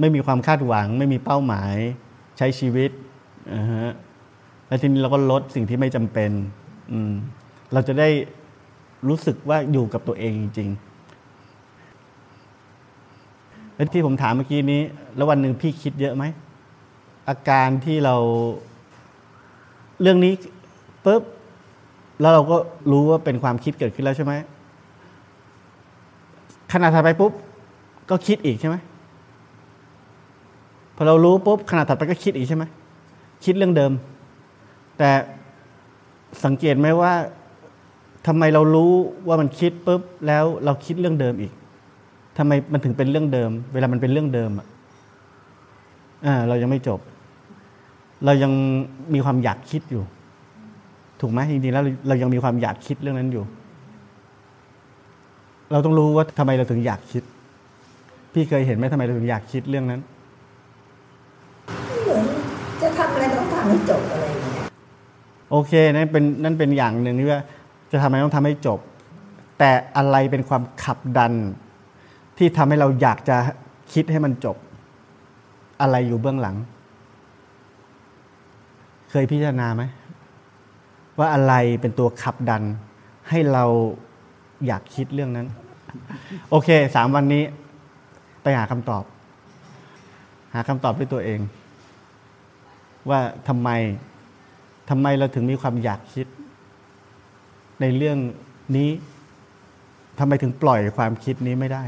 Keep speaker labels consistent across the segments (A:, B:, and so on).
A: ไม่มีความคาดหวัง ไม่มีเป้าหมาย ใช้ชีวิตอ่าฮะแล้วทีนี้เราก็ลดสิ่งที่ไม่จำเป็นอืมเราจะได้รู้สึกว่าอยู่กับตัวเองจริงๆแล้วที่ผมถามเมื่อกี้นี้ แล้ววันหนึ่งพี่คิดเยอะไหมอาการที่เรา เรื่องนี้ปุ๊บแล้วเราก็รู้ว่าเป็นความคิดเกิดขึ้นแล้วใช่ไหมขณะถัดไปปุ๊บ ก็คิดอีกใช่ไหม พอเรารู้ปุ๊บขณะถัดไปก็คิดอีกใช่ไหมคิดเรื่องเดิม แต่สังเกตไหมว่าทำไมเรารู้ว่ามันคิดปุ๊บแล้วเราคิดเรื่องเดิมอีกทำไมมันถึงเป็นเรื่องเดิม เวลามันเป็นเรื่องเดิมอะอ่าเรายังไม่จบ เรายังมีความอยากคิดอยู่ ถูกไหมจริงๆแล้วเรายังมีความอยากคิดเรื่องนั้นอยู่ เราต้องรู้ว่าทำไมเราถึงอยากคิด พี่เคยเห็นไหมทำไมเราถึงอยากคิดเรื่องนั้น
B: จะทำอะไรต้องทำ ให้จบอะไรอย่างเงี้ย
A: โอเคนั่นเป็นนั่นเป็นอย่างหนึ่งที่ว่าจะทำไมต้องทำให้จบ แต่อะไรเป็นความขับดัน ที่ทำให้เราอยากจะคิดให้มันจบ อะไรอยู่เบื้องหลัง เคยพิจารณาไหมว่าอะไรเป็นตัวขับดัน ให้เราอยากคิดเรื่องนั้น โอเคสามวันนี้ไปหาคำตอบ หาคำตอบด้วยตัวเอง ว่าทำไมทำไมเราถึงมีความอยากคิด ในเรื่องนี้ทำไมถึงปล่อยความคิดนี้ไม่ได้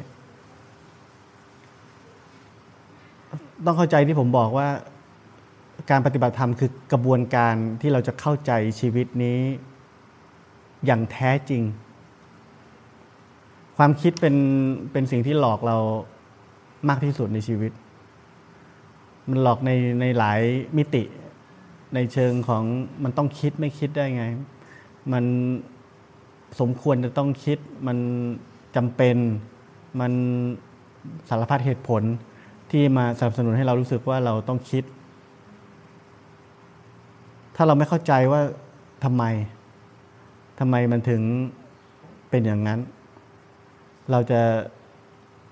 A: ต้องเข้าใจที่ผมบอกว่าการปฏิบัติธรรมคือกระบวนการที่เราจะเข้าใจชีวิตนี้ อย่างแท้จริง ความคิดเป็นเป็นสิ่งที่หลอกเรามากที่สุดในชีวิต มันหลอกในในหลายมิติในเชิงของมันต้องคิดไม่คิดได้ไง มันสมควรจะต้องคิด มันจำเป็น มันสารพัดเหตุผลที่มาสนับสนุนให้เรารู้สึกว่าเราต้องคิด ถ้าเราไม่เข้าใจว่าทำไมทำไมมันถึงเป็นอย่างนั้น เราจะ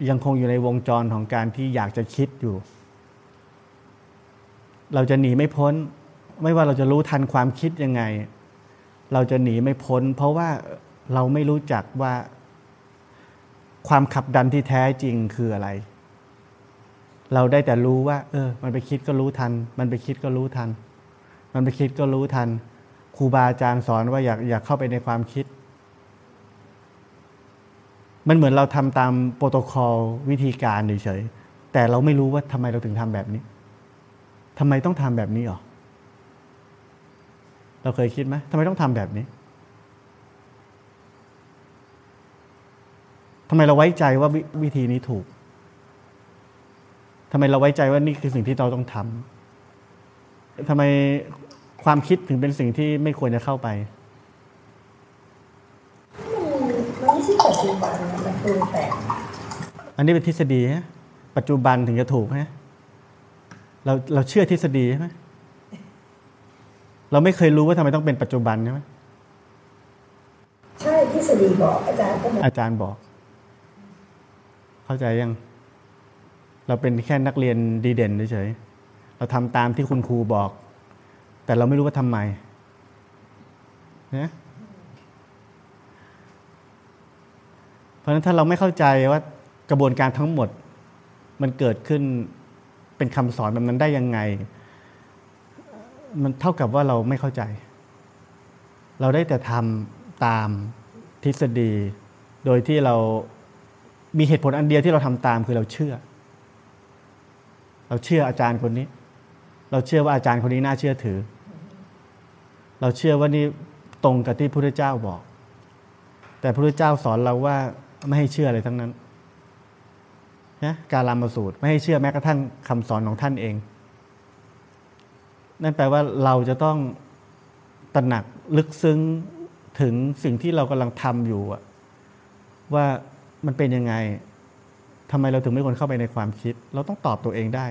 A: ยังคงอยู่ในวงจรของการที่อยากจะคิดอยู่ เราจะหนีไม่พ้น ไม่ว่าเราจะรู้ทันความคิดยังไง เราจะหนีไม่พ้น เพราะว่าเราไม่รู้จักว่า ความขับดันที่แท้จริงคืออะไร เราได้แต่รู้ว่า เออ มันไปคิดก็รู้ทัน มันไปคิดก็รู้ทัน มันไปคิดก็รู้ทันครูบาอาจารย์สอนว่าอยากอยากเข้าไปในความคิด มันเหมือนเราทำตามโปรโตคอลวิธีการเฉยๆแต่เราไม่รู้ว่าทำไมเราถึงทำแบบนี้ ทำไมต้องทำแบบนี้หรอ เราเคยคิดไหมทำไมต้องทำแบบนี้ทำไมเราไว้ใจว่าวิวิธีนี้ถูกทำไมเราไว้ใจว่านี่คือสิ่งที่เราต้องทำทำไมความคิดถึงเป็นสิ่งที่ไม่ควรจะเข้าไป
B: มันไม่ใช่ปัจจุบันนะมันปรุงแต่ง
A: อันนี้เป็นทฤษฎีฮะปัจจุบันถึงจะถูกฮะ เราเราเชื่อทฤษฎีใช่ไหมเราไม่เคยรู้ว่าทำไมต้องเป็นปัจจุบันใช่ไหม
B: ใช่ทฤษฎีบอกอาจารย์ก็บอก
A: อาจารย์บอก เข้าใจยัง เราเป็นแค่นักเรียนดีเด่นเฉยๆเราทำตามที่คุณครูบอก แต่เราไม่รู้ว่าทำไมนะเพราะฉะนั้นถ้าเราไม่เข้าใจว่ากระบวนการทั้งหมดมันเกิดขึ้น เป็นคำสอนแบบนั้นได้ยังไง มันเท่ากับว่าเราไม่เข้าใจ เราได้แต่ทำตามทฤษฎี โดยที่เรามีเหตุผลอันเดียวที่เราทำตามคือเราเชื่อ เราเชื่ออาจารย์คนนี้ เราเชื่อว่าอาจารย์คนนี้น่าเชื่อถือ เราเชื่อว่านี่ตรงกับที่พระพุทธเจ้าบอก แต่พระพุทธเจ้าสอนเราว่าไม่ให้เชื่ออะไรทั้งนั้น นะการลามาสูตรไม่ให้เชื่อแม้กระทั่งคำสอนของท่านเอง นั่นแปลว่าเราจะต้องตระหนักลึกซึ้งถึงสิ่งที่เรากำลังทำอยู่ว่ามันเป็นยังไงทำไมเราถึงไม่ควรเข้าไปในความคิด เราต้องตอบตัวเองได้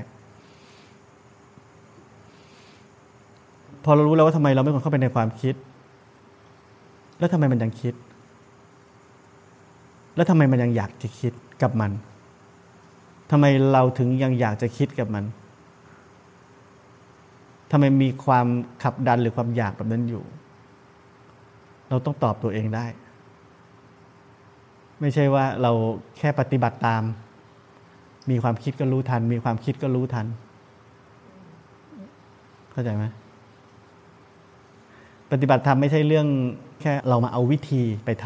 A: พอเรารู้แล้วว่าทำไมเราไม่ควรเข้าไปในความคิด แล้วทำไมมันยังคิด แล้วทำไมมันยังอยากจะคิดกับมัน ทำไมเราถึงยังอยากจะคิดกับมันทำไมมีความขับดันหรือความอยากแบบนั้นอยู่ เราต้องตอบตัวเองได้ ไม่ใช่ว่าเราแค่ปฏิบัติตาม มีความคิดก็รู้ทัน มีความคิดก็รู้ทัน เข้าใจไหมปฏิบัติธรรมไม่ใช่เรื่องแค่เรามาเอาวิธีไปท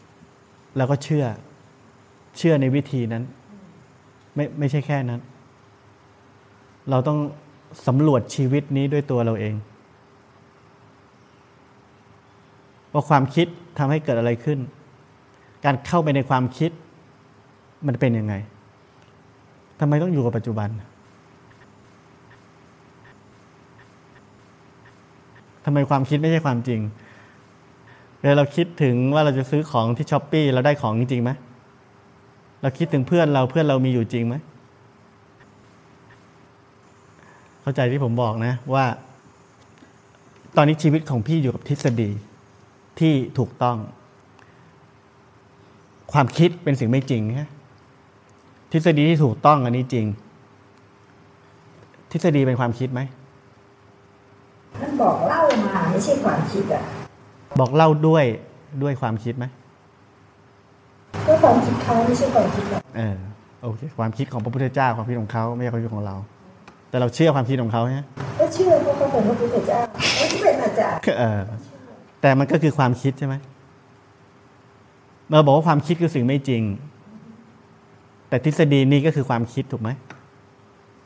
A: ำแล้วก็เชื่อ เชื่อในวิธีนั้น ไม่ไม่ใช่แค่นั้น เราต้องสำรวจชีวิตนี้ด้วยตัวเราเองว่าความคิดทำให้เกิดอะไรขึ้น การเข้าไปในความคิด มันเป็นยังไงทำไมต้องอยู่กับปัจจุบันทำไมความคิดไม่ใช่ความจริงเวลาเราคิดถึงว่าเราจะซื้อของที่ช้อปปี้เราได้ของจริงไหม เราคิดถึงเพื่อนเราเพื่อนเรามีอยู่จริงไหม เข้าใจที่ผมบอกนะว่า ตอนนี้ชีวิตของพี่อยู่กับทฤษฎีที่ถูกต้อง ความคิดเป็นสิ่งไม่จริงฮะทฤษฎีที่ถูกต้องอันนี้จริง ทฤษฎีเป็นความคิดไหม
B: มันบอกเล่ามาไม่ใช่ความคิดอะ
A: บอกเล่าด้วยด้วยความคิดไหม
B: ด้วย ความคิดเขาไม่ใช่ความคิดเรา
A: เออโอเคความคิดของพระพุทธเจ้าความคิดของเขาไม่ใช่ความคิดของเรา แต่เราเชื่อความคิดของเขาใช่ไหม
B: ก็เชื่อเพราะเขาเป็นพระพุทธเจ้าเขาเป็นอาจารย์เออ
A: แต่มันก็คือความคิดใช่ไหมเราบอกว่าความคิดคือสิ่งไม่จริง แต่ทฤษฎีนี้ก็คือความคิดถูกไหม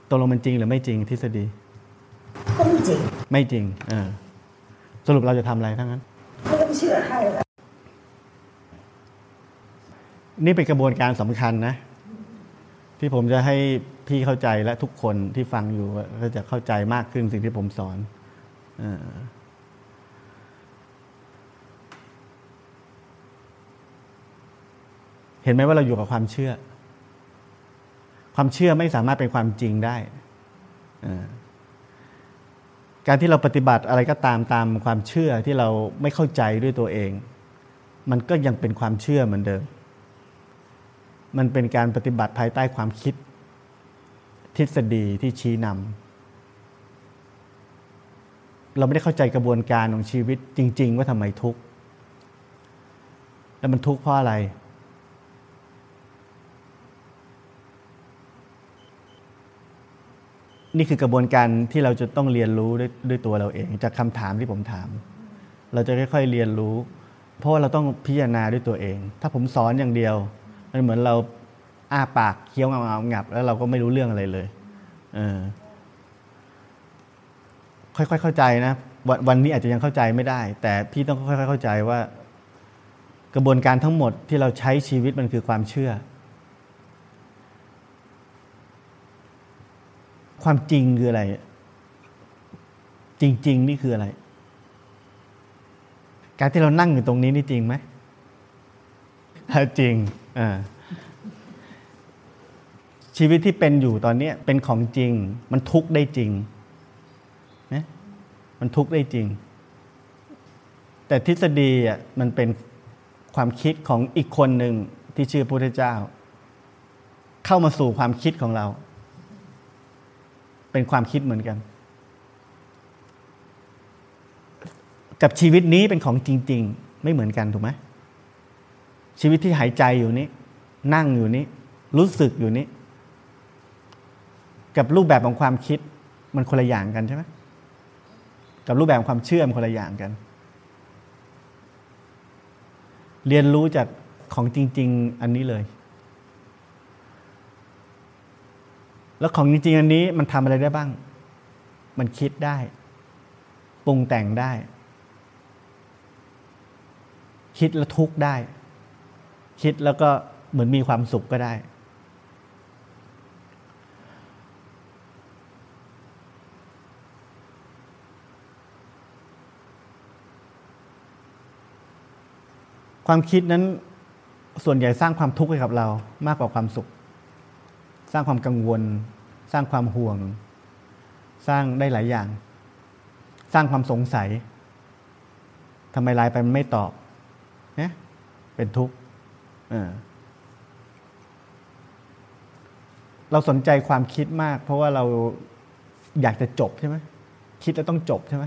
A: ตกลงมันจริงหรือไม่จริงทฤษฎี
B: ก็ไม่จริง
A: ไม่จริง เออ สรุปเราจะทำอะไรทั้งนั้น
B: ไม่ต้องเชื่อใครแล้ว
A: นี่เป็นกระบวนการสำคัญนะ ที่ผมจะให้พี่เข้าใจและทุกคนที่ฟังอยู่ก็จะเข้าใจมากขึ้นสิ่งที่ผมสอนเห็นไหมว่าเราอยู่กับความเชื่อ ความเชื่อไม่สามารถเป็นความจริงได้การที่เราปฏิบัติอะไรก็ตามตามความเชื่อที่เราไม่เข้าใจด้วยตัวเอง มันก็ยังเป็นความเชื่อเหมือนเดิม มันเป็นการปฏิบัติภายใต้ความคิด ทฤษฎีที่ชี้นำเราไม่ได้เข้าใจกระบวนการของชีวิตจริง ๆ ว่าทำไมทุกข์แล้วมันทุกข์เพราะอะไร นี่คือกระบวนการที่เราจะต้องเรียนรู้ด้วยด้วยตัวเราเอง จากคำถามที่ผมถาม เราจะค่อยๆเรียนรู้ เพราะว่าเราต้องพิจารณาด้วยตัวเอง ถ้าผมสอนอย่างเดียว มันเหมือนเราอ้าปากเคี้ยวงางับ แล้วเราก็ไม่รู้เรื่องอะไรเลยเออค่อยๆเข้าใจนะวันวันนี้อาจจะยังเข้าใจไม่ได้ แต่พี่ต้องค่อยๆเข้าใจว่า กระบวนการทั้งหมดที่เราใช้ชีวิตมันคือความเชื่อ ความจริงคืออะไร จริง ๆ นี่คืออะไร การที่เรานั่งอยู่ตรงนี้นี่จริงไหมจริง ชีวิตที่เป็นอยู่ตอนนี้เป็นของจริง มันทุกข์ได้จริงนะมันทุกข์ได้จริง แต่ทฤษฎีอะมันเป็นความคิดของอีกคนหนึ่งที่ชื่อพระพุทธเจ้า เข้ามาสู่ความคิดของเรา เป็นความคิดเหมือนกัน กับชีวิตนี้เป็นของจริง ๆ ไม่เหมือนกันถูกไหม ชีวิตที่หายใจอยู่นี้ นั่งอยู่นี้ รู้สึกอยู่นี้ กับรูปแบบของความคิดมันคนละอย่างกันใช่ไหมกับรูปแบบความเชื่อมคนละอย่างกัน เรียนรู้จากของจริง ๆ อันนี้เลย แล้วของจริง ๆ อันนี้มันทำอะไรได้บ้าง มันคิดได้ ปรุงแต่งได้ คิดแล้วทุกข์ได้ คิดแล้วก็เหมือนมีความสุขก็ได้ ความคิดนั้นส่วนใหญ่สร้างความทุกข์ให้กับเรามากกว่าความสุข สร้างความกังวล สร้างความห่วง สร้างได้หลายอย่าง สร้างความสงสัยทำไมไลน์ไปมันไม่ตอบเนี่ยเป็นทุกข์ เราสนใจความคิดมาก เพราะว่าเราอยากจะจบใช่ไหมคิดแล้วต้องจบใช่ไหม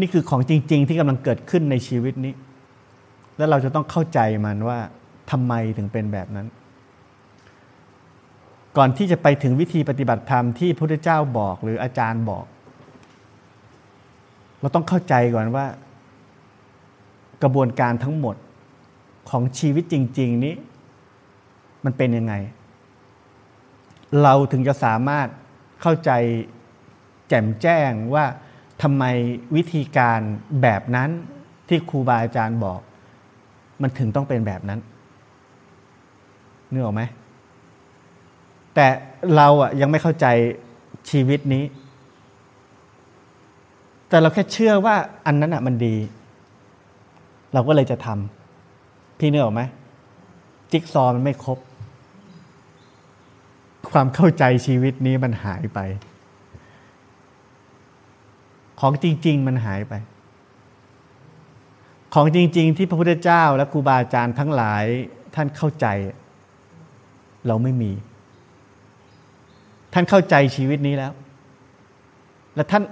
A: นี่คือของจริง ๆ ที่กำลังเกิดขึ้นในชีวิตนี้ แล้วเราจะต้องเข้าใจมันว่าทำไมถึงเป็นแบบนั้น ก่อนที่จะไปถึงวิธีปฏิบัติธรรมที่พระพุทธเจ้าบอก หรืออาจารย์บอก เราต้องเข้าใจก่อนว่า กระบวนการทั้งหมดของชีวิตจริง ๆ นี้ มันเป็นยังไง เราถึงจะสามารถเข้าใจแจ่มแจ้งว่าทำไมวิธีการแบบนั้นที่ครูบาอาจารย์บอก มันถึงต้องเป็นแบบนั้นนึกออกไหมแต่เราอะยังไม่เข้าใจชีวิตนี้ แต่เราแค่เชื่อว่าอันนั้นอะมันดี เราก็เลยจะทำพี่เนึกออกไหมจิ๊กซอว์มันไม่ครบ ความเข้าใจชีวิตนี้มันหายไป ของจริง ๆ มันหายไป ของจริง ๆ ที่พระพุทธเจ้าและครูบาอาจารย์ทั้งหลายท่านเข้าใจ เราไม่มี ท่านเข้าใจชีวิตนี้แล้ว และท่าน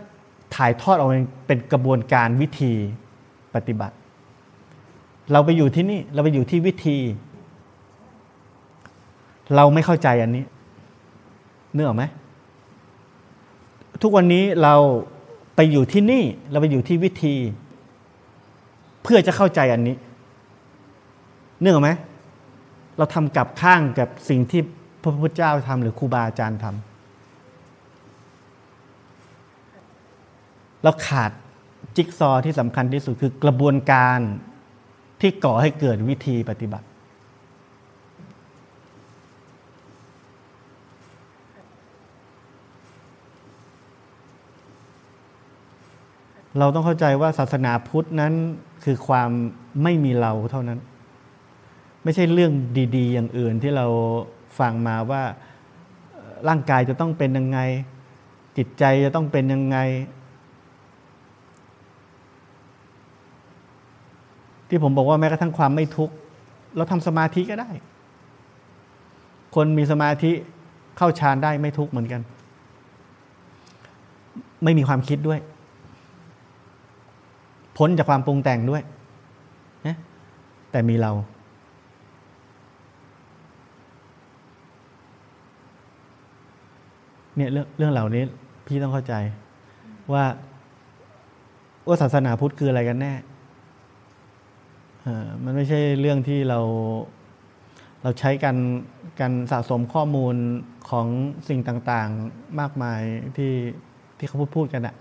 A: ถ่ายทอดออกมาเป็นกระบวนการวิธีปฏิบัติ เราไปอยู่ที่นี่ เราไปอยู่ที่วิธี เราไม่เข้าใจอันนี้เนื้อไหมทุกวันนี้เราไปอยู่ที่นี่ เราไปอยู่ที่วิธี เพื่อจะเข้าใจอันนี้เนื่องไหมเราทำกับข้างกับสิ่งที่พระพุทธเจ้าทำหรือครูบาอาจารย์ทำ เราขาดจิ๊กซอที่สำคัญที่สุดคือกระบวนการที่ก่อให้เกิดวิธีปฏิบัติ เราต้องเข้าใจว่าศาสนาพุทธนั้นคือความไม่มีเราเท่านั้น ไม่ใช่เรื่องดี ๆ อย่างอื่นที่เราฟังมาว่าร่างกายจะต้องเป็นยังไง จิตใจจะต้องเป็นยังไง ที่ผมบอกว่าแม้กระทั่งความไม่ทุกข์เราทำสมาธิก็ได้ คนมีสมาธิเข้าฌานได้ไม่ทุกข์เหมือนกัน ไม่มีความคิดด้วย พ้นจากความปรุงแต่งด้วยนะแต่มีเรา เนี่ยเรื่องเรื่องเหล่านี้พี่ต้องเข้าใจว่าว่าศาสนาพุทธคืออะไรกันแน่ มันไม่ใช่เรื่องที่เราเราใช้กันการสะสมข้อมูลของสิ่งต่างๆมากมายที่ที่เขาพูดพูดกันอะ่ะ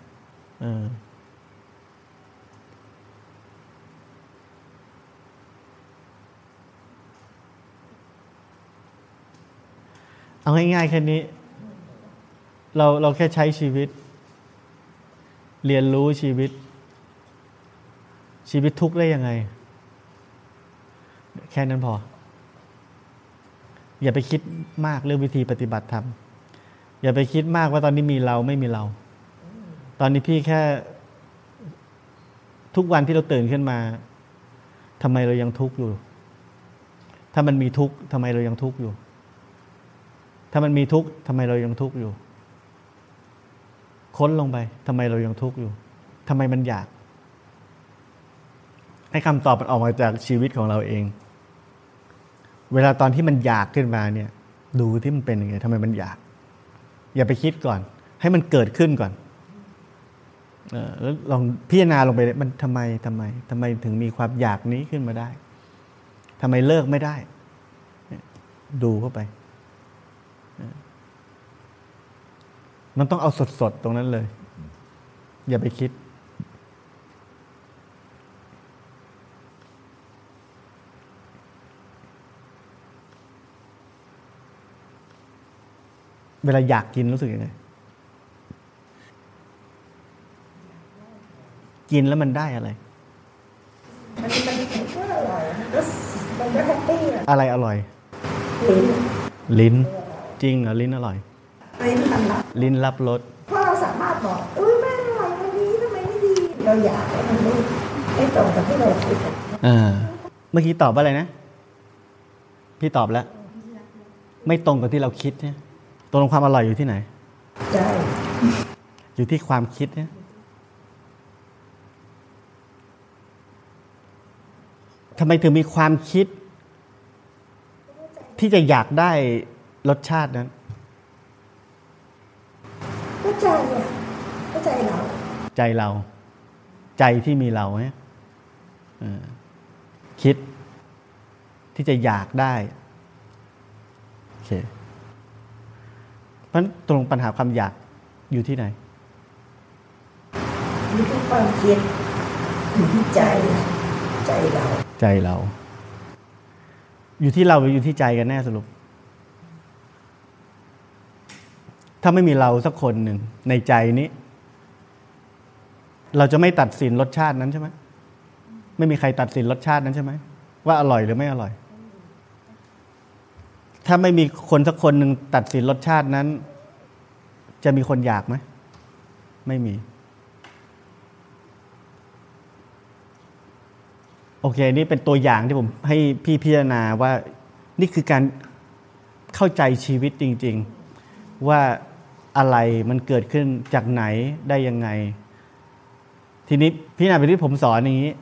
A: เอาง่ายๆแค่นี้ เราเราแค่ใช้ชีวิต เรียนรู้ชีวิต ชีวิตทุกข์ได้ยังไง แค่นั้นพอ อย่าไปคิดมากเรื่องวิธีปฏิบัติธรรมอย่าไปคิดมากว่าตอนนี้มีเราไม่มีเรา ตอนนี้พี่แค่ ทุกวันที่เราตื่นขึ้นมาทำไมเรายังทุกข์อยู่ ถ้ามันมีทุกข์ทำไมเรายังทุกข์อยู่ ถ้ามันมีทุกข์ทำไมเรายังทุกข์อยู่ ค้นลงไปทำไมเรายังทุกข์อยู่ทำไมมันอยาก ให้คำตอบมันออกมาจากชีวิตของเราเอง เวลาตอนที่มันอยากขึ้นมาเนี่ย ดูที่มันเป็นยังไงทำไมมันอยาก อย่าไปคิดก่อน ให้มันเกิดขึ้นก่อนแล้วลองพิจารณาลงไปมันทำไมทำไมทำไมถึงมีความอยากนี้ขึ้นมาได้ทำไมเลิกไม่ได้ ดูเข้าไป มันต้องเอาสดๆตรงนั้นเลย อย่าไปคิด เวลาอยากกินรู้สึกยังไงกินแล้วมันได้อะไร
B: มันมันก็อร่อยก็มันก็แฮปปี้อะ
A: อะไรอร่อย
B: ลิ้น
A: ลิ้น จริงเหรอลิ้นอร่อย
B: ลิ้นมันรับ
A: ลิ้นรับรส
B: เพราะเราสามารถบอกเอ้ยแม่อร่อยวันนี้ทำไมไม่ดีเราอยากให้มันไม่ไม่ตรงกับที่เราคิดอะ
A: อ่าเมื่อกี้ตอบว่าอะไรนะ พี่ตอบแล้ว ไม่ตรงกับที่เราคิดเนี่ย ตรงความอร่อยอยู่ที่ไหน
B: ใจ
A: อยู่ที่ความคิดเนี่ยทำไมถึงมีความคิด ที่จะอยากได้รสชาตินั้น
B: ก็ใจอะก็ใจเรา
A: ใจเรา ใจที่มีเราเนี่ยเออคิดที่จะอยากได้ โอเคเพ ราะฉะนั้นตรงปัญหาความอยากอยู่ที่ไหน
B: อยู่ที่ความคิดอยู่ที่ใจ ใจเรา
A: ใจเรา อยู่ที่เราหรืออยู่ที่ใจกันแน่สรุป ถ้าไม่มีเราสักคนหนึ่งในใจนี้ เราจะไม่ตัดสินรสชาตินั้นใช่ไหมไม่มีใครตัดสินรสชาตินั้นใช่ไหมว่าอร่อยหรือไม่อร่อย ถ้าไม่มีคนสักคนหนึ่งตัดสินรสชาตินั้น จะมีคนอยากไหม ไม่มี โอเค นี่เป็นตัวอย่างที่ผมให้พี่พิจารณาว่านี่คือการเข้าใจชีวิตจริง ๆ ว่าอะไรมันเกิดขึ้นจากไหนได้ยังไง ทีนี้พี่นาเป็นที่ผมสอนอย่างนี้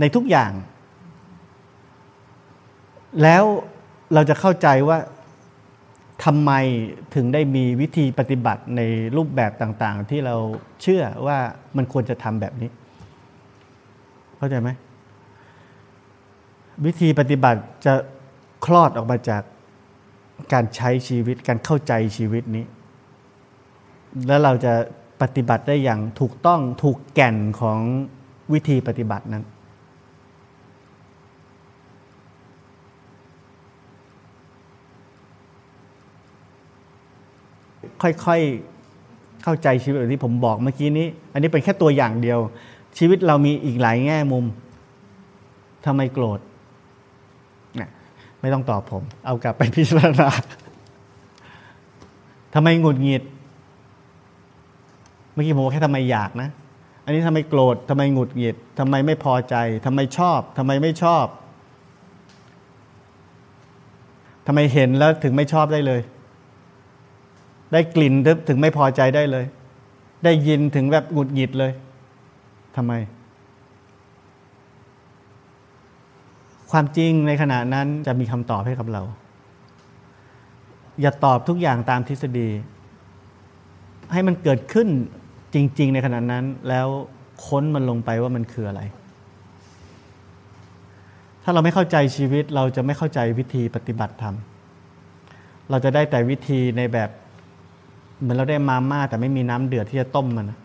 A: ในทุกอย่าง แล้ว เราจะเข้าใจว่าทำไมถึงได้มีวิธีปฏิบัติในรูปแบบต่างๆ ที่เราเชื่อว่ามันควรจะทำแบบนี้ เข้าใจไหมวิธีปฏิบัติจะคลอดออกมาจากการใช้ชีวิตการเข้าใจชีวิตนี้ แล้วเราจะปฏิบัติได้อย่างถูกต้องถูกแก่นของวิธีปฏิบัตินั้น ค่อยๆเข้าใจชีวิตแบบที่ผมบอกเมื่อกี้นี้ อันนี้เป็นแค่ตัวอย่างเดียว ชีวิตเรามีอีกหลายแง่มุมทำไมโกรธเนี่ยไม่ต้องตอบผม เอากลับไปพิจารณาทำไมหงุดหงิด เมื่อกี้ผมบอกแค่ทำไมอยากนะ อันนี้ทำไมโกรธทำไมหงุดหงิดทำไมไม่พอใจทำไมชอบทำไมไม่ชอบทำไมเห็นแล้วถึงไม่ชอบได้เลย ได้กลิ่นถึงไม่พอใจได้เลย ได้ยินถึงแบบหงุดหงิดเลยทำไม ความจริงในขณะนั้นจะมีคำตอบให้กับเรา อย่าตอบทุกอย่างตามทฤษฎี ให้มันเกิดขึ้นจริง ๆ ในขณะนั้น แล้วค้นมันลงไปว่ามันคืออะไร ถ้าเราไม่เข้าใจชีวิตเราจะไม่เข้าใจวิธีปฏิบัติธรรมเราจะได้แต่วิธีในแบบ เหมือนเราได้มาม่าแต่ไม่มีน้ำเดือดที่จะต้มมันนะ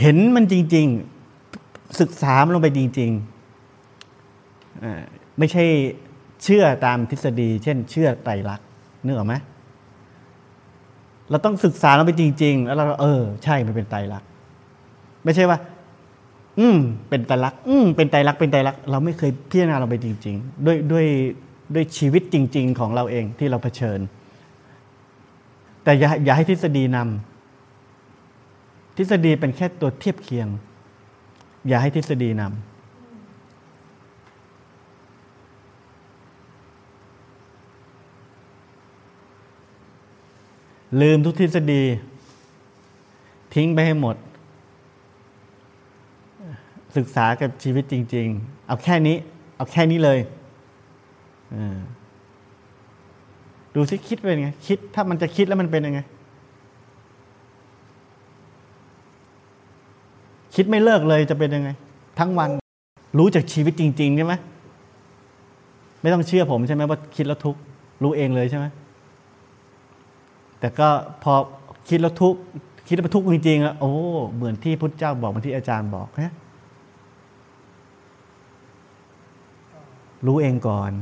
A: เห็นมันจริง ๆ ศึกษามันลงไปจริงๆไม่ใช่เชื่อตามทฤษฎี เช่น เชื่อไตรลักษณ์นึกออกไหมเราต้องศึกษาลงไปจริง ๆ แล้วเราเออ ใช่มันเป็นไตรลักษณ์ไม่ใช่ว่า อืม เป็นไตรลักษณ์อืมเป็นไตรลักษณ์เป็นไตรลักษณ์เราไม่เคยพิจารณาลงไปจริง ๆ ด้วยด้วยด้วยชีวิตจริง ๆ ของเราเองที่เราเผชิญ แต่อย่าอย่าให้ทฤษฎีนำทฤษฎีเป็นแค่ตัวเทียบเคียง อย่าให้ทฤษฎีนำลืมทุกทฤษฎี ทิ้งไปให้หมด ศึกษากับชีวิตจริง ๆ เอาแค่นี้ เอาแค่นี้เลยดูสิคิดเป็นไง คิดถ้ามันจะคิดแล้วมันเป็นยังไง คิดไม่เลิกเลยจะเป็นยังไง ทั้งวัน รู้จากชีวิตจริงๆใช่ไหมไม่ต้องเชื่อผมใช่ไหมว่าคิดแล้วทุกข์รู้เองเลยใช่ไหมแต่ก็พอคิดแล้วทุกข์คิดแล้วทุกข์จริงๆแล้วโอ้เหมือนที่พุทธเจ้าบอกเหมือนที่อาจารย์บอกนะ รู้เองก่อน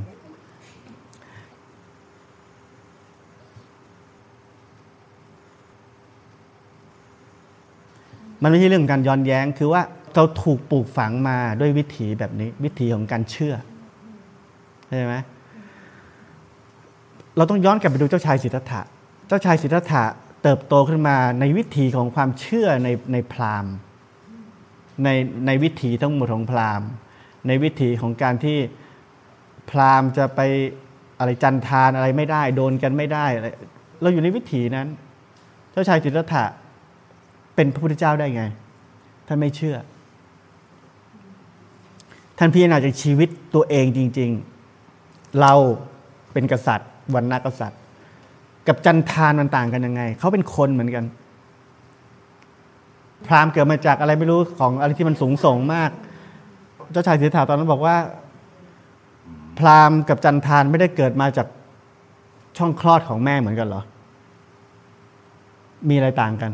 A: มันไม่ใช่เรื่องการย้อนแย้งคือว่าเราถูกปลูกฝังมาด้วยวิถีแบบนี้ วิถีของการเชื่อใช่ไหมเราต้องย้อนกลับไปดูเจ้าชายสิทธัตถะ เจ้าชายสิทธัตถะเติบโตขึ้นมาในวิถีของความเชื่อในในพราหมณ์ในในวิถีทั้งหมดของพราหมณ์ ในวิถีของการที่ พราหมณ์จะไปอะไรจันทานอะไรไม่ได้โดนกันไม่ได้อะไรเราอยู่ในวิถีนั้น เจ้าชายสิทธัตถะเป็นพระพุทธเจ้าได้ไง ท่านไม่เชื่อ ท่านพิจารณาจากชีวิตตัวเองจริง ๆ เราเป็นกษัตริย์วันนากษัตริย์ กับจันทานมันต่างกันยังไง เขาเป็นคนเหมือนกัน พราหมณ์เกิดมาจากอะไรไม่รู้ของอะไรที่มันสูงส่งมาก เจ้าชายสิทธัตถะตอนนั้นบอกว่า พราหมณ์กับจันทานไม่ได้เกิดมาจากช่องคลอดของแม่เหมือนกันเหรอ มีอะไรต่างกัน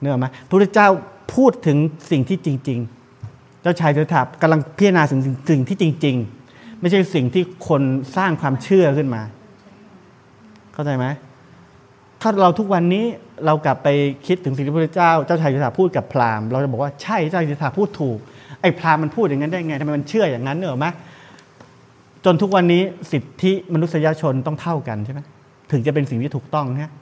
A: เนื้อไหมพระพุทธเจ้าพูดถึงสิ่งที่จริง ๆ เจ้าชายสิทธัตถะกำลังพิจารณาถึงสิ่งที่จริง ๆ ไม่ใช่สิ่งที่คนสร้างความเชื่อขึ้นมา เข้าใจไหมถ้าเราทุกวันนี้เรากลับไปคิดถึงสิ่งที่พระเจ้าเจ้าชายสิทธัตถะพูดกับพราหมณ์เราจะบอกว่าใช่เจ้าชายสิทธัตถะพูดถูกไอ้พราหมณ์มันพูดอย่างนั้นได้ไงทำไมมันเชื่ออย่างนั้นเนอะไหม จนทุกวันนี้สิทธิมนุษยชนต้องเท่ากันใช่ไหมถึงจะเป็นสิ่งที่ถูกต้องนะ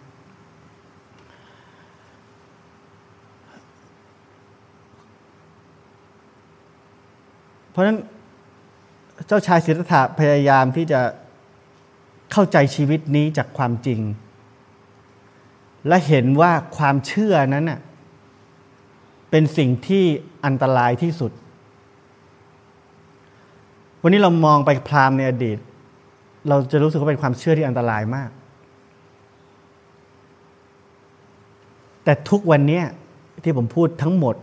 A: เพราะฉะนั้นเจ้าชายสิทธัตถะพยายามที่จะเข้าใจชีวิตนี้จากความจริง และเห็นว่าความเชื่อนั้นเป็นสิ่งที่อันตรายที่สุด วันนี้เรามองไปพราหมณ์ในอดีต เราจะรู้สึกว่าเป็นความเชื่อที่อันตรายมาก แต่ทุกวันนี้ที่ผมพูดทั้งหมด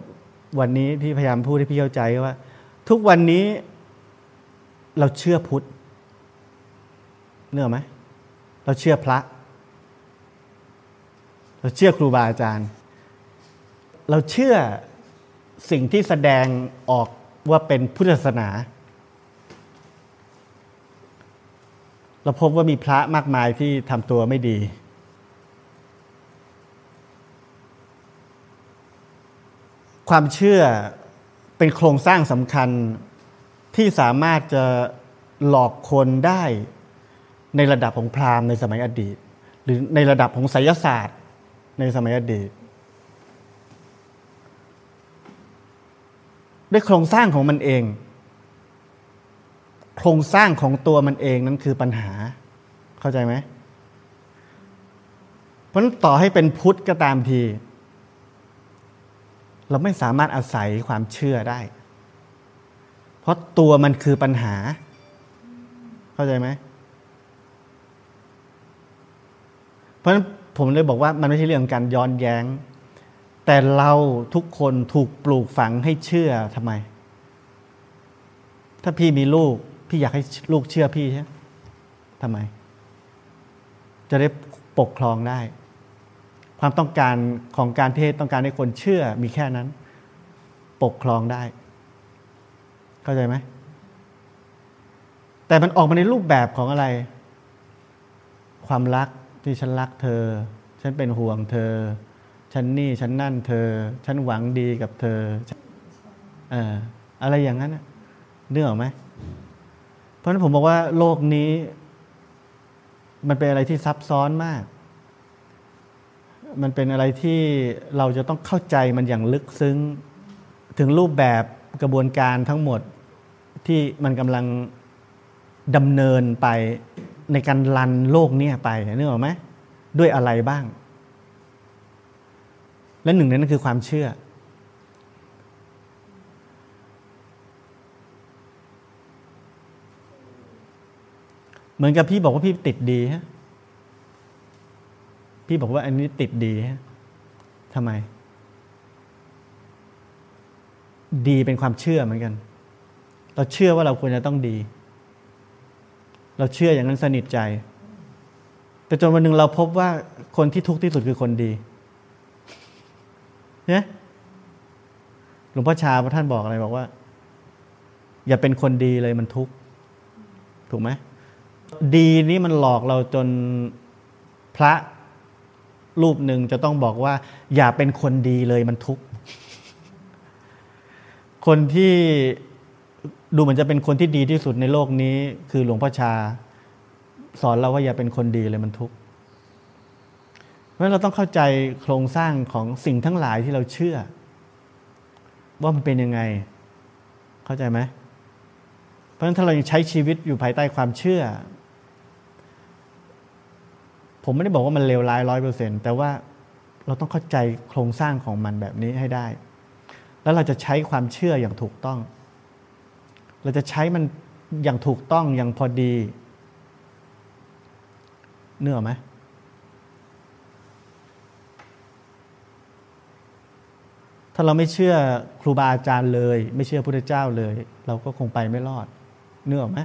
A: วันนี้ที่พยายามพูดให้พี่เข้าใจว่า ทุกวันนี้เราเชื่อพุทธเนื้อไหมเราเชื่อพระ เราเชื่อครูบาอาจารย์ เราเชื่อสิ่งที่แสดงออกว่าเป็นพุทธศาสนา เราพบว่ามีพระมากมายที่ทำตัวไม่ดี ความเชื่อเป็นโครงสร้างสำคัญที่สามารถจะหลอกคนได้ในระดับของพราหมณ์ในสมัยอดีต หรือในระดับของไสยศาสตร์ในสมัยอดีตด้วยโครงสร้างของมันเอง โครงสร้างของตัวมันเองนั้นคือปัญหา เข้าใจไหมเพราะนั้นต่อให้เป็นพุทธก็ตามที เราไม่สามารถอาศัยความเชื่อได้ เพราะตัวมันคือปัญหา เข้าใจไหมเพราะฉะนั้นผมเลยบอกว่ามันไม่ใช่เรื่องการย้อนแย้ง แต่เราทุกคนถูกปลูกฝังให้เชื่อทำไม ถ้าพี่มีลูก พี่อยากให้ลูกเชื่อพี่ใช่ทำไม จะได้ปกครองได้ ความต้องการของการเทศต้องการให้คนเชื่อมีแค่นั้น ปกครองได้ เข้าใจไหมแต่มันออกมาในรูปแบบของอะไร ความรักที่ฉันรักเธอ ฉันเป็นห่วงเธอ ฉันนี่ฉันนั่นเธอ ฉันหวังดีกับเธออออะไรอย่างนั้นเนื้อออกไหม เพราะฉะนั้นผมบอกว่าโลกนี้ มันเป็นอะไรที่ซับซ้อนมาก มันเป็นอะไรที่เราจะต้องเข้าใจมันอย่างลึกซึ้ง ถึงรูปแบบกระบวนการทั้งหมดที่มันกำลังดำเนินไปในการลันโลกนี้ไปนึกออกไหมด้วยอะไรบ้าง และหนึ่งในนั้นคือความเชื่อ เหมือนกับพี่บอกว่าพี่ติดดีฮะพี่บอกว่าอันนี้ติดดีฮะทำไม ดีเป็นความเชื่อเหมือนกัน เราเชื่อว่าเราควรจะต้องดี เราเชื่ออย่างนั้นสนิทใจ แต่จนวันหนึ่งเราพบว่าคนที่ทุกข์ที่สุดคือคนดีเนี่ยหลวงพ่อชาพระท่านบอกอะไรบอกว่า อย่าเป็นคนดีเลยมันทุกข์ถูกไหม ดีนี้มันหลอกเราจนพระรูปหนึ่งจะต้องบอกว่า อย่าเป็นคนดีเลยมันทุกข์ คนที่ดูเหมือนจะเป็นคนที่ดีที่สุดในโลกนี้ คือหลวงพ่อชา สอนเราว่าอย่าเป็นคนดีเลยมันทุกข์ เพราะฉะนั้นเราต้องเข้าใจโครงสร้างของสิ่งทั้งหลายที่เราเชื่อ ว่ามันเป็นยังไง เข้าใจไหมเพราะฉะนั้นถ้าเรายังใช้ชีวิตอยู่ภายใต้ความเชื่อ ผมไม่ได้บอกว่ามันเลวร้ายร้อยเปอร์เซ็นต์แต่ว่าเราต้องเข้าใจโครงสร้างของมันแบบนี้ให้ได้ แล้วเราจะใช้ความเชื่ออย่างถูกต้อง เราจะใช้มันอย่างถูกต้องอย่างพอดีเนื้อไหมถ้าเราไม่เชื่อครูบาอาจารย์เลย ไม่เชื่อพระเจ้าเลย เราก็คงไปไม่รอดเนื้อไหม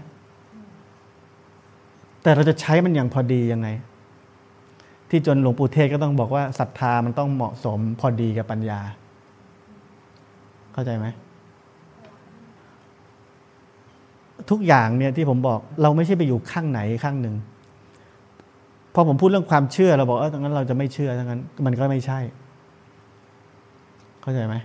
A: แต่เราจะใช้มันอย่างพอดียังไง ที่จนหลวงปู่เทศก็ต้องบอกว่าศรัทธามันต้องเหมาะสมพอดีกับปัญญา เข้าใจไหมทุกอย่างเนี่ยที่ผมบอกเราไม่ใช่ไปอยู่ข้างไหนข้างหนึ่งพอผมพูดเรื่องความเชื่อเราบอกเออตรงนั้นเราจะไม่เชื่อทั้งนั้น มันก็ไม่ใช่ เข้าใจไหม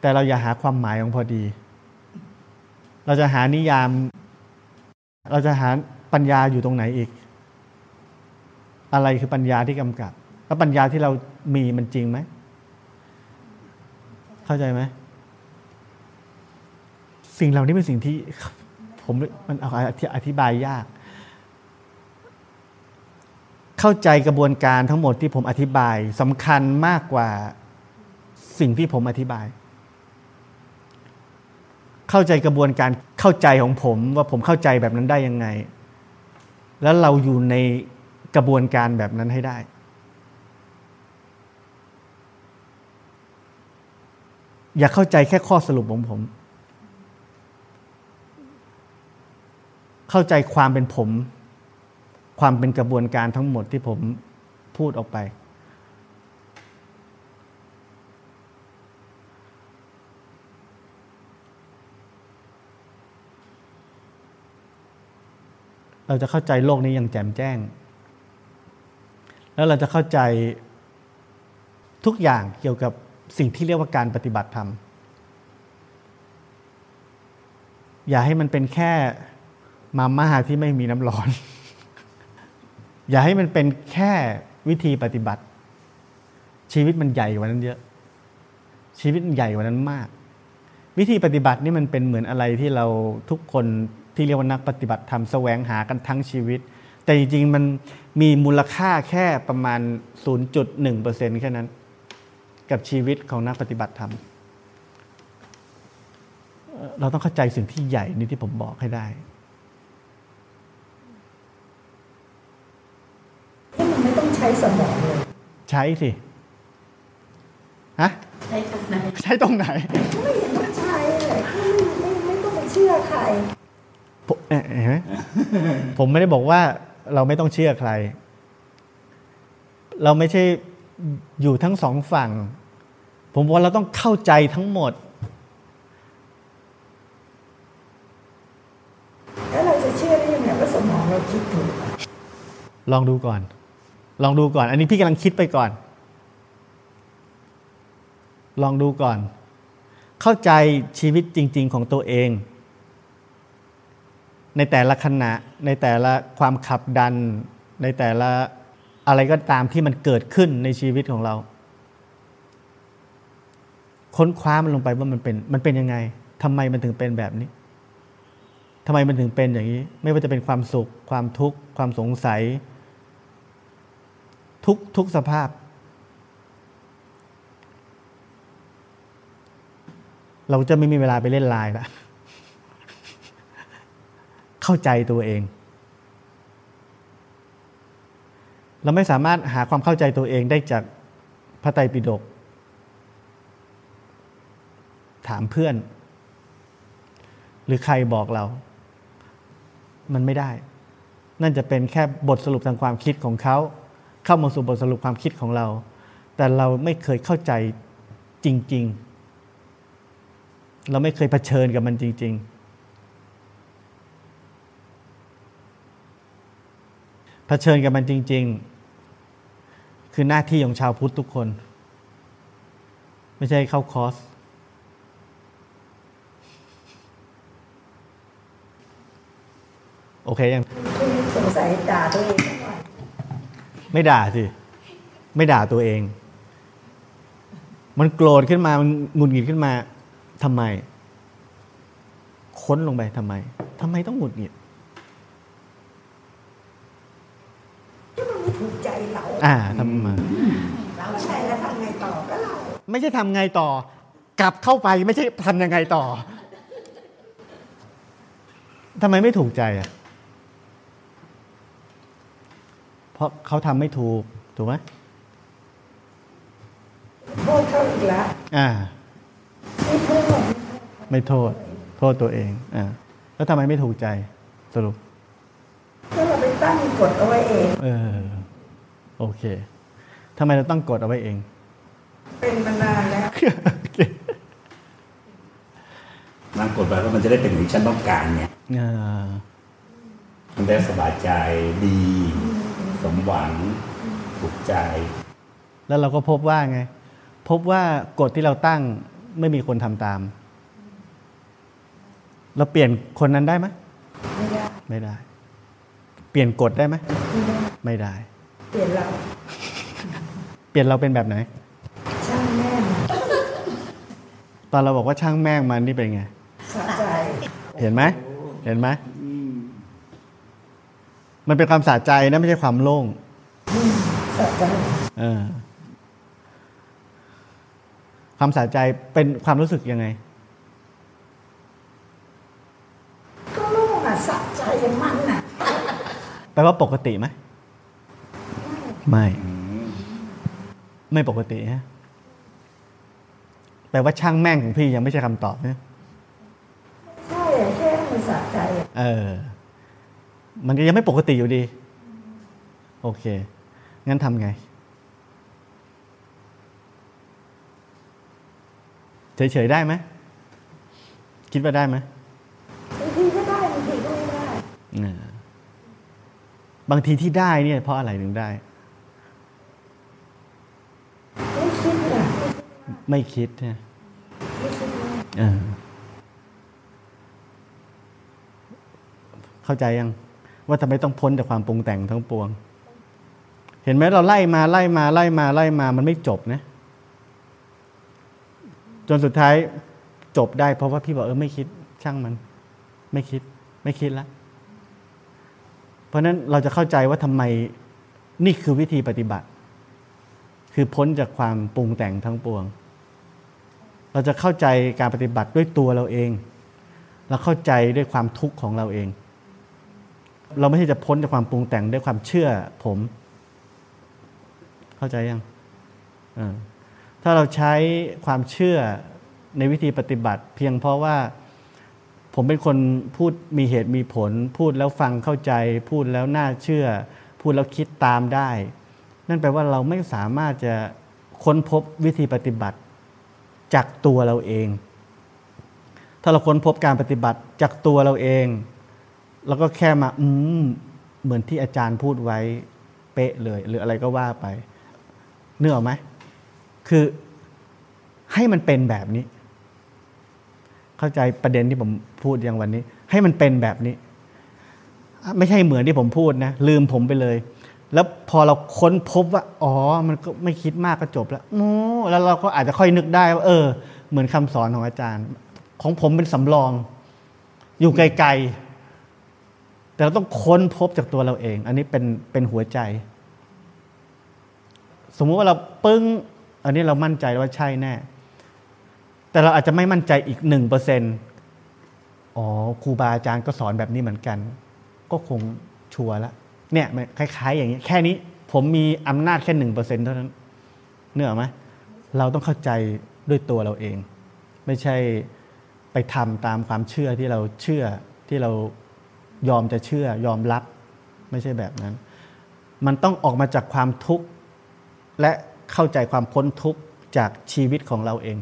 A: แต่เราอย่าหาความหมายของพอดี เราจะหานิยาม เราจะหาปัญญาอยู่ตรงไหนอีก อะไรคือปัญญาที่กำกับ แล้วปัญญาที่เรามีมันจริงไหม เข้าใจไหม สิ่งเหล่านี้เป็นสิ่งที่ผมมันอธิบายยาก เข้าใจกระบวนการทั้งหมดที่ผมอธิบายสำคัญมากกว่าสิ่งที่ผมอธิบาย เข้าใจกระบวนการเข้าใจของผมว่าผมเข้าใจแบบนั้นได้ยังไง แล้วเราอยู่ในกระบวนการแบบนั้นให้ได้ อย่าเข้าใจแค่ข้อสรุปของผม เข้าใจความเป็นผม ความเป็นกระบวนการทั้งหมดที่ผมพูดออกไป เราจะเข้าใจโลกนี้อย่างแจ่มแจ้ง แล้วเราจะเข้าใจทุกอย่างเกี่ยวกับสิ่งที่เรียกว่าการปฏิบัติธรรม อย่าให้มันเป็นแค่มาม่าที่ไม่มีน้ำร้อน อย่าให้มันเป็นแค่วิธีปฏิบัติ ชีวิตมันใหญ่กว่านั้นเยอะ ชีวิตใหญ่กว่านั้นมาก วิธีปฏิบัตินี่มันเป็นเหมือนอะไรที่เราทุกคน ที่เรียกว่านักปฏิบัติธรรมแสวงหากันทั้งชีวิต แต่จริงๆมันมีมูลค่าแค่ประมาณ 0.1%แค่นั้น กับชีวิตของนักปฏิบัติธรรม เราต้องเข้าใจสิ่งที่ใหญ่นี่ที่ผมบอกให้ได้
B: ที่มันไม่ต้องใช้สมองเลย
A: ใช้สิฮะ
B: ใช้ตรงไหน
A: ใช้ตรงไหน
B: ไม่เห็นต้องใช้เลยไม่ไม่ไม่ต้องไปเชื่อใคร
A: เห็นไหมผมไม่ได้บอกว่าเราไม่ต้องเชื่อใคร เราไม่ใช่อยู่ทั้งสองฝั่ง ผมว่าเราต้องเข้าใจทั้งหมด
B: แล้วเราจะเชื่อได้ยังไงว่าสมองเราคิดถูก
A: ลองดูก่อน ลองดูก่อน อันนี้พี่กำลังคิดไปก่อน ลองดูก่อน เข้าใจชีวิตจริง ๆ ของตัวเอง ในแต่ละขณะ ในแต่ละความขับดัน ในแต่ละอะไรก็ตามที่มันเกิดขึ้นในชีวิตของเรา ค้นคว้ามันลงไปว่ามันเป็นมันเป็นยังไงทำไมมันถึงเป็นแบบนี้ทำไมมันถึงเป็นอย่างนี้ ไม่ว่าจะเป็นความสุข ความทุกข์ ความสงสัย ทุกทุกสภาพ เราจะไม่มีเวลาไปเล่นไลน์ละ เข้าใจตัวเอง เราไม่สามารถหาความเข้าใจตัวเองได้จากพระไตรปิฎกถามเพื่อน หรือใครบอกเรา มันไม่ได้ นั่นจะเป็นแค่บทสรุปทางความคิดของเขาเข้ามาสู่บทสรุปความคิดของเรา แต่เราไม่เคยเข้าใจจริง ๆ เราไม่เคยเผชิญกับมันจริง ๆ เผ ชิญกับมันจริง ๆ คือหน้าที่ของชาวพุทธทุกคน ไม่ใช่เข้าคอร์สโอเคยัง
B: สงสัยด่าตัวเอง
A: ไม่ด่าสิ ไม่ด่าตัวเอง มันโกรธขึ้นมา มันหงุดหงิดขึ้นมาทำไม ค้นลงไปทำไมทำไมต้องหงุดหงิด
B: ก็มันไม่ถูกใจเรา
A: อ่าทำไม
B: เราใช่แล้วทำไงต่อก็เรา
A: ไม่ใช่ทำไงต่อ กลับเข้าไปไม่ใช่ทำยังไงต่อทำไมไม่ถูกใจอะ เพราะเขาทำไม่ถูก ถูกไหม
B: โทษเขาอีกแล้ว
A: อ่า
B: ไม่โทษ
A: ไม่โทษ โทษตัวเอง อ่า แล้วทำไมไม่ถูกใจ สรุป
B: ก็เราไปตั้งกฎเอาไว้เอง
A: เออ โอเคทำไมเราต้องกดเอาไว้เอง
B: เป็นมานานแล้ว
A: โอเค
C: บางกฎไปว่ามันจะได้เป็นอย่างที่ฉันต้องการเนี่ย
A: อ่า
C: มันได้สบายใจดี สมหวังถูกใจ
A: แล้วเราก็พบว่าไง พบว่ากฎที่เราตั้งไม่มีคนทำตาม เราเปลี่ยนคนนั้นได้ไหม
B: ไม่ได้
A: ไม่ได้ เปลี่ยนกฎได้ไหม
B: ไม่ได้
A: ไม่ได้
B: เปลี่ยนเรา
A: เปลี่ยนเราเป็นแบบไหน
B: ช่างแม่ง
A: ตอนเราบอกว่าช่างแม่งมันนี่เป็นไง
B: สะใจ
A: เห็นไหม เห็นไหม มันเป็นความสะใจนะไม่ใช่ความโล่ง
B: สะใจ
A: เออความสะใจเป็นความรู้สึกยังไง
B: ก็โล่งอะสะใจมันอะ
A: แปลว่าปกติไหม ไม่ ไม่ปกติฮะแปลว่าช่างแม่งของพี่ยังไม่ใช่คำตอบนะ
B: ใช่อะแค่มันสะใจอะ
A: เออ มันก็ยังไม่ปกติอยู่ดี โอเค งั้นทำไงเฉยๆได้ไหมคิดว่าได้ไหม
B: บางทีก็ได้บางทีก็ไม่ได้
A: อ่าบางทีที่ได้เนี่ยเพราะอะไรถึงได้
B: ไม่คิดอะ
A: ไม่คิดนะ
B: ไม่คิดว่า
A: เออเข้าใจยัง ว่าทำไมต้องพ้นจากความปรุงแต่งทั้งปวง เห็นไหมเราไล่มาไล่มาไล่มาไล่มา มันไม่จบนะ จนสุดท้ายจบได้เพราะว่าพี่บอกเออไม่คิด ช่างมัน ไม่คิด ไม่คิดละเพราะฉะนั้นเราจะเข้าใจว่าทำไมนี่คือวิธีปฏิบัติ คือพ้นจากความปรุงแต่งทั้งปวง เราจะเข้าใจการปฏิบัติด้วยตัวเราเอง เราเข้าใจด้วยความทุกข์ของเราเอง เราไม่ใช่จะพ้นจากความปรุงแต่งด้วยความเชื่อผม เข้าใจยังถ้าเราใช้ความเชื่อในวิธีปฏิบัติ เพียงเพราะว่าผมเป็นคนพูดมีเหตุมีผล พูดแล้วฟังเข้าใจ พูดแล้วน่าเชื่อ พูดแล้วคิดตามได้ นั่นแปลว่าเราไม่สามารถจะค้นพบวิธีปฏิบัติ จากตัวเราเอง ถ้าเราค้นพบการปฏิบัติจากตัวเราเอง แล้วก็แค่มาอืมเหมือนที่อาจารย์พูดไว้เป๊ะเลย หรืออะไรก็ว่าไปเนื้ออไหมคือให้มันเป็นแบบนี้ เข้าใจประเด็นที่ผมพูดอย่างวันนี้ ให้มันเป็นแบบนี้ ไม่ใช่เหมือนที่ผมพูดนะลืมผมไปเลย แล้วพอเราค้นพบว่า อ๋อ มันก็ไม่คิดมากก็จบแล้วโอ้แล้วเราก็อาจจะค่อยนึกได้ว่าเออ เหมือนคำสอนของอาจารย์ ของผมเป็นสำรอง อยู่ไกลๆ แต่เราต้องค้นพบจากตัวเราเอง อันนี้เป็นเป็นหัวใจ สมมุติว่าเราปึ้ง อันนี้เรามั่นใจว่าใช่แน่ แต่เราอาจจะไม่มั่นใจอีกหนึ่งเปอร์เซ็นอ๋อครูบาอาจารย์ก็สอนแบบนี้เหมือนกัน ก็คงชัวร์ละ เนี่ยคล้าย ๆ อย่างนี้ แค่นี้ผมมีอำนาจแค่หนึ่งเปอร์เซ็นเท่านั้นเนื้อไหมเราต้องเข้าใจด้วยตัวเราเอง ไม่ใช่ไปทำตามความเชื่อที่เราเชื่อที่เรายอมจะเชื่อยอมรับ ไม่ใช่แบบนั้น มันต้องออกมาจากความทุกข์และเข้าใจความพ้นทุกข์จากชีวิตของเราเอง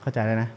A: เข้าใจแล้วนะ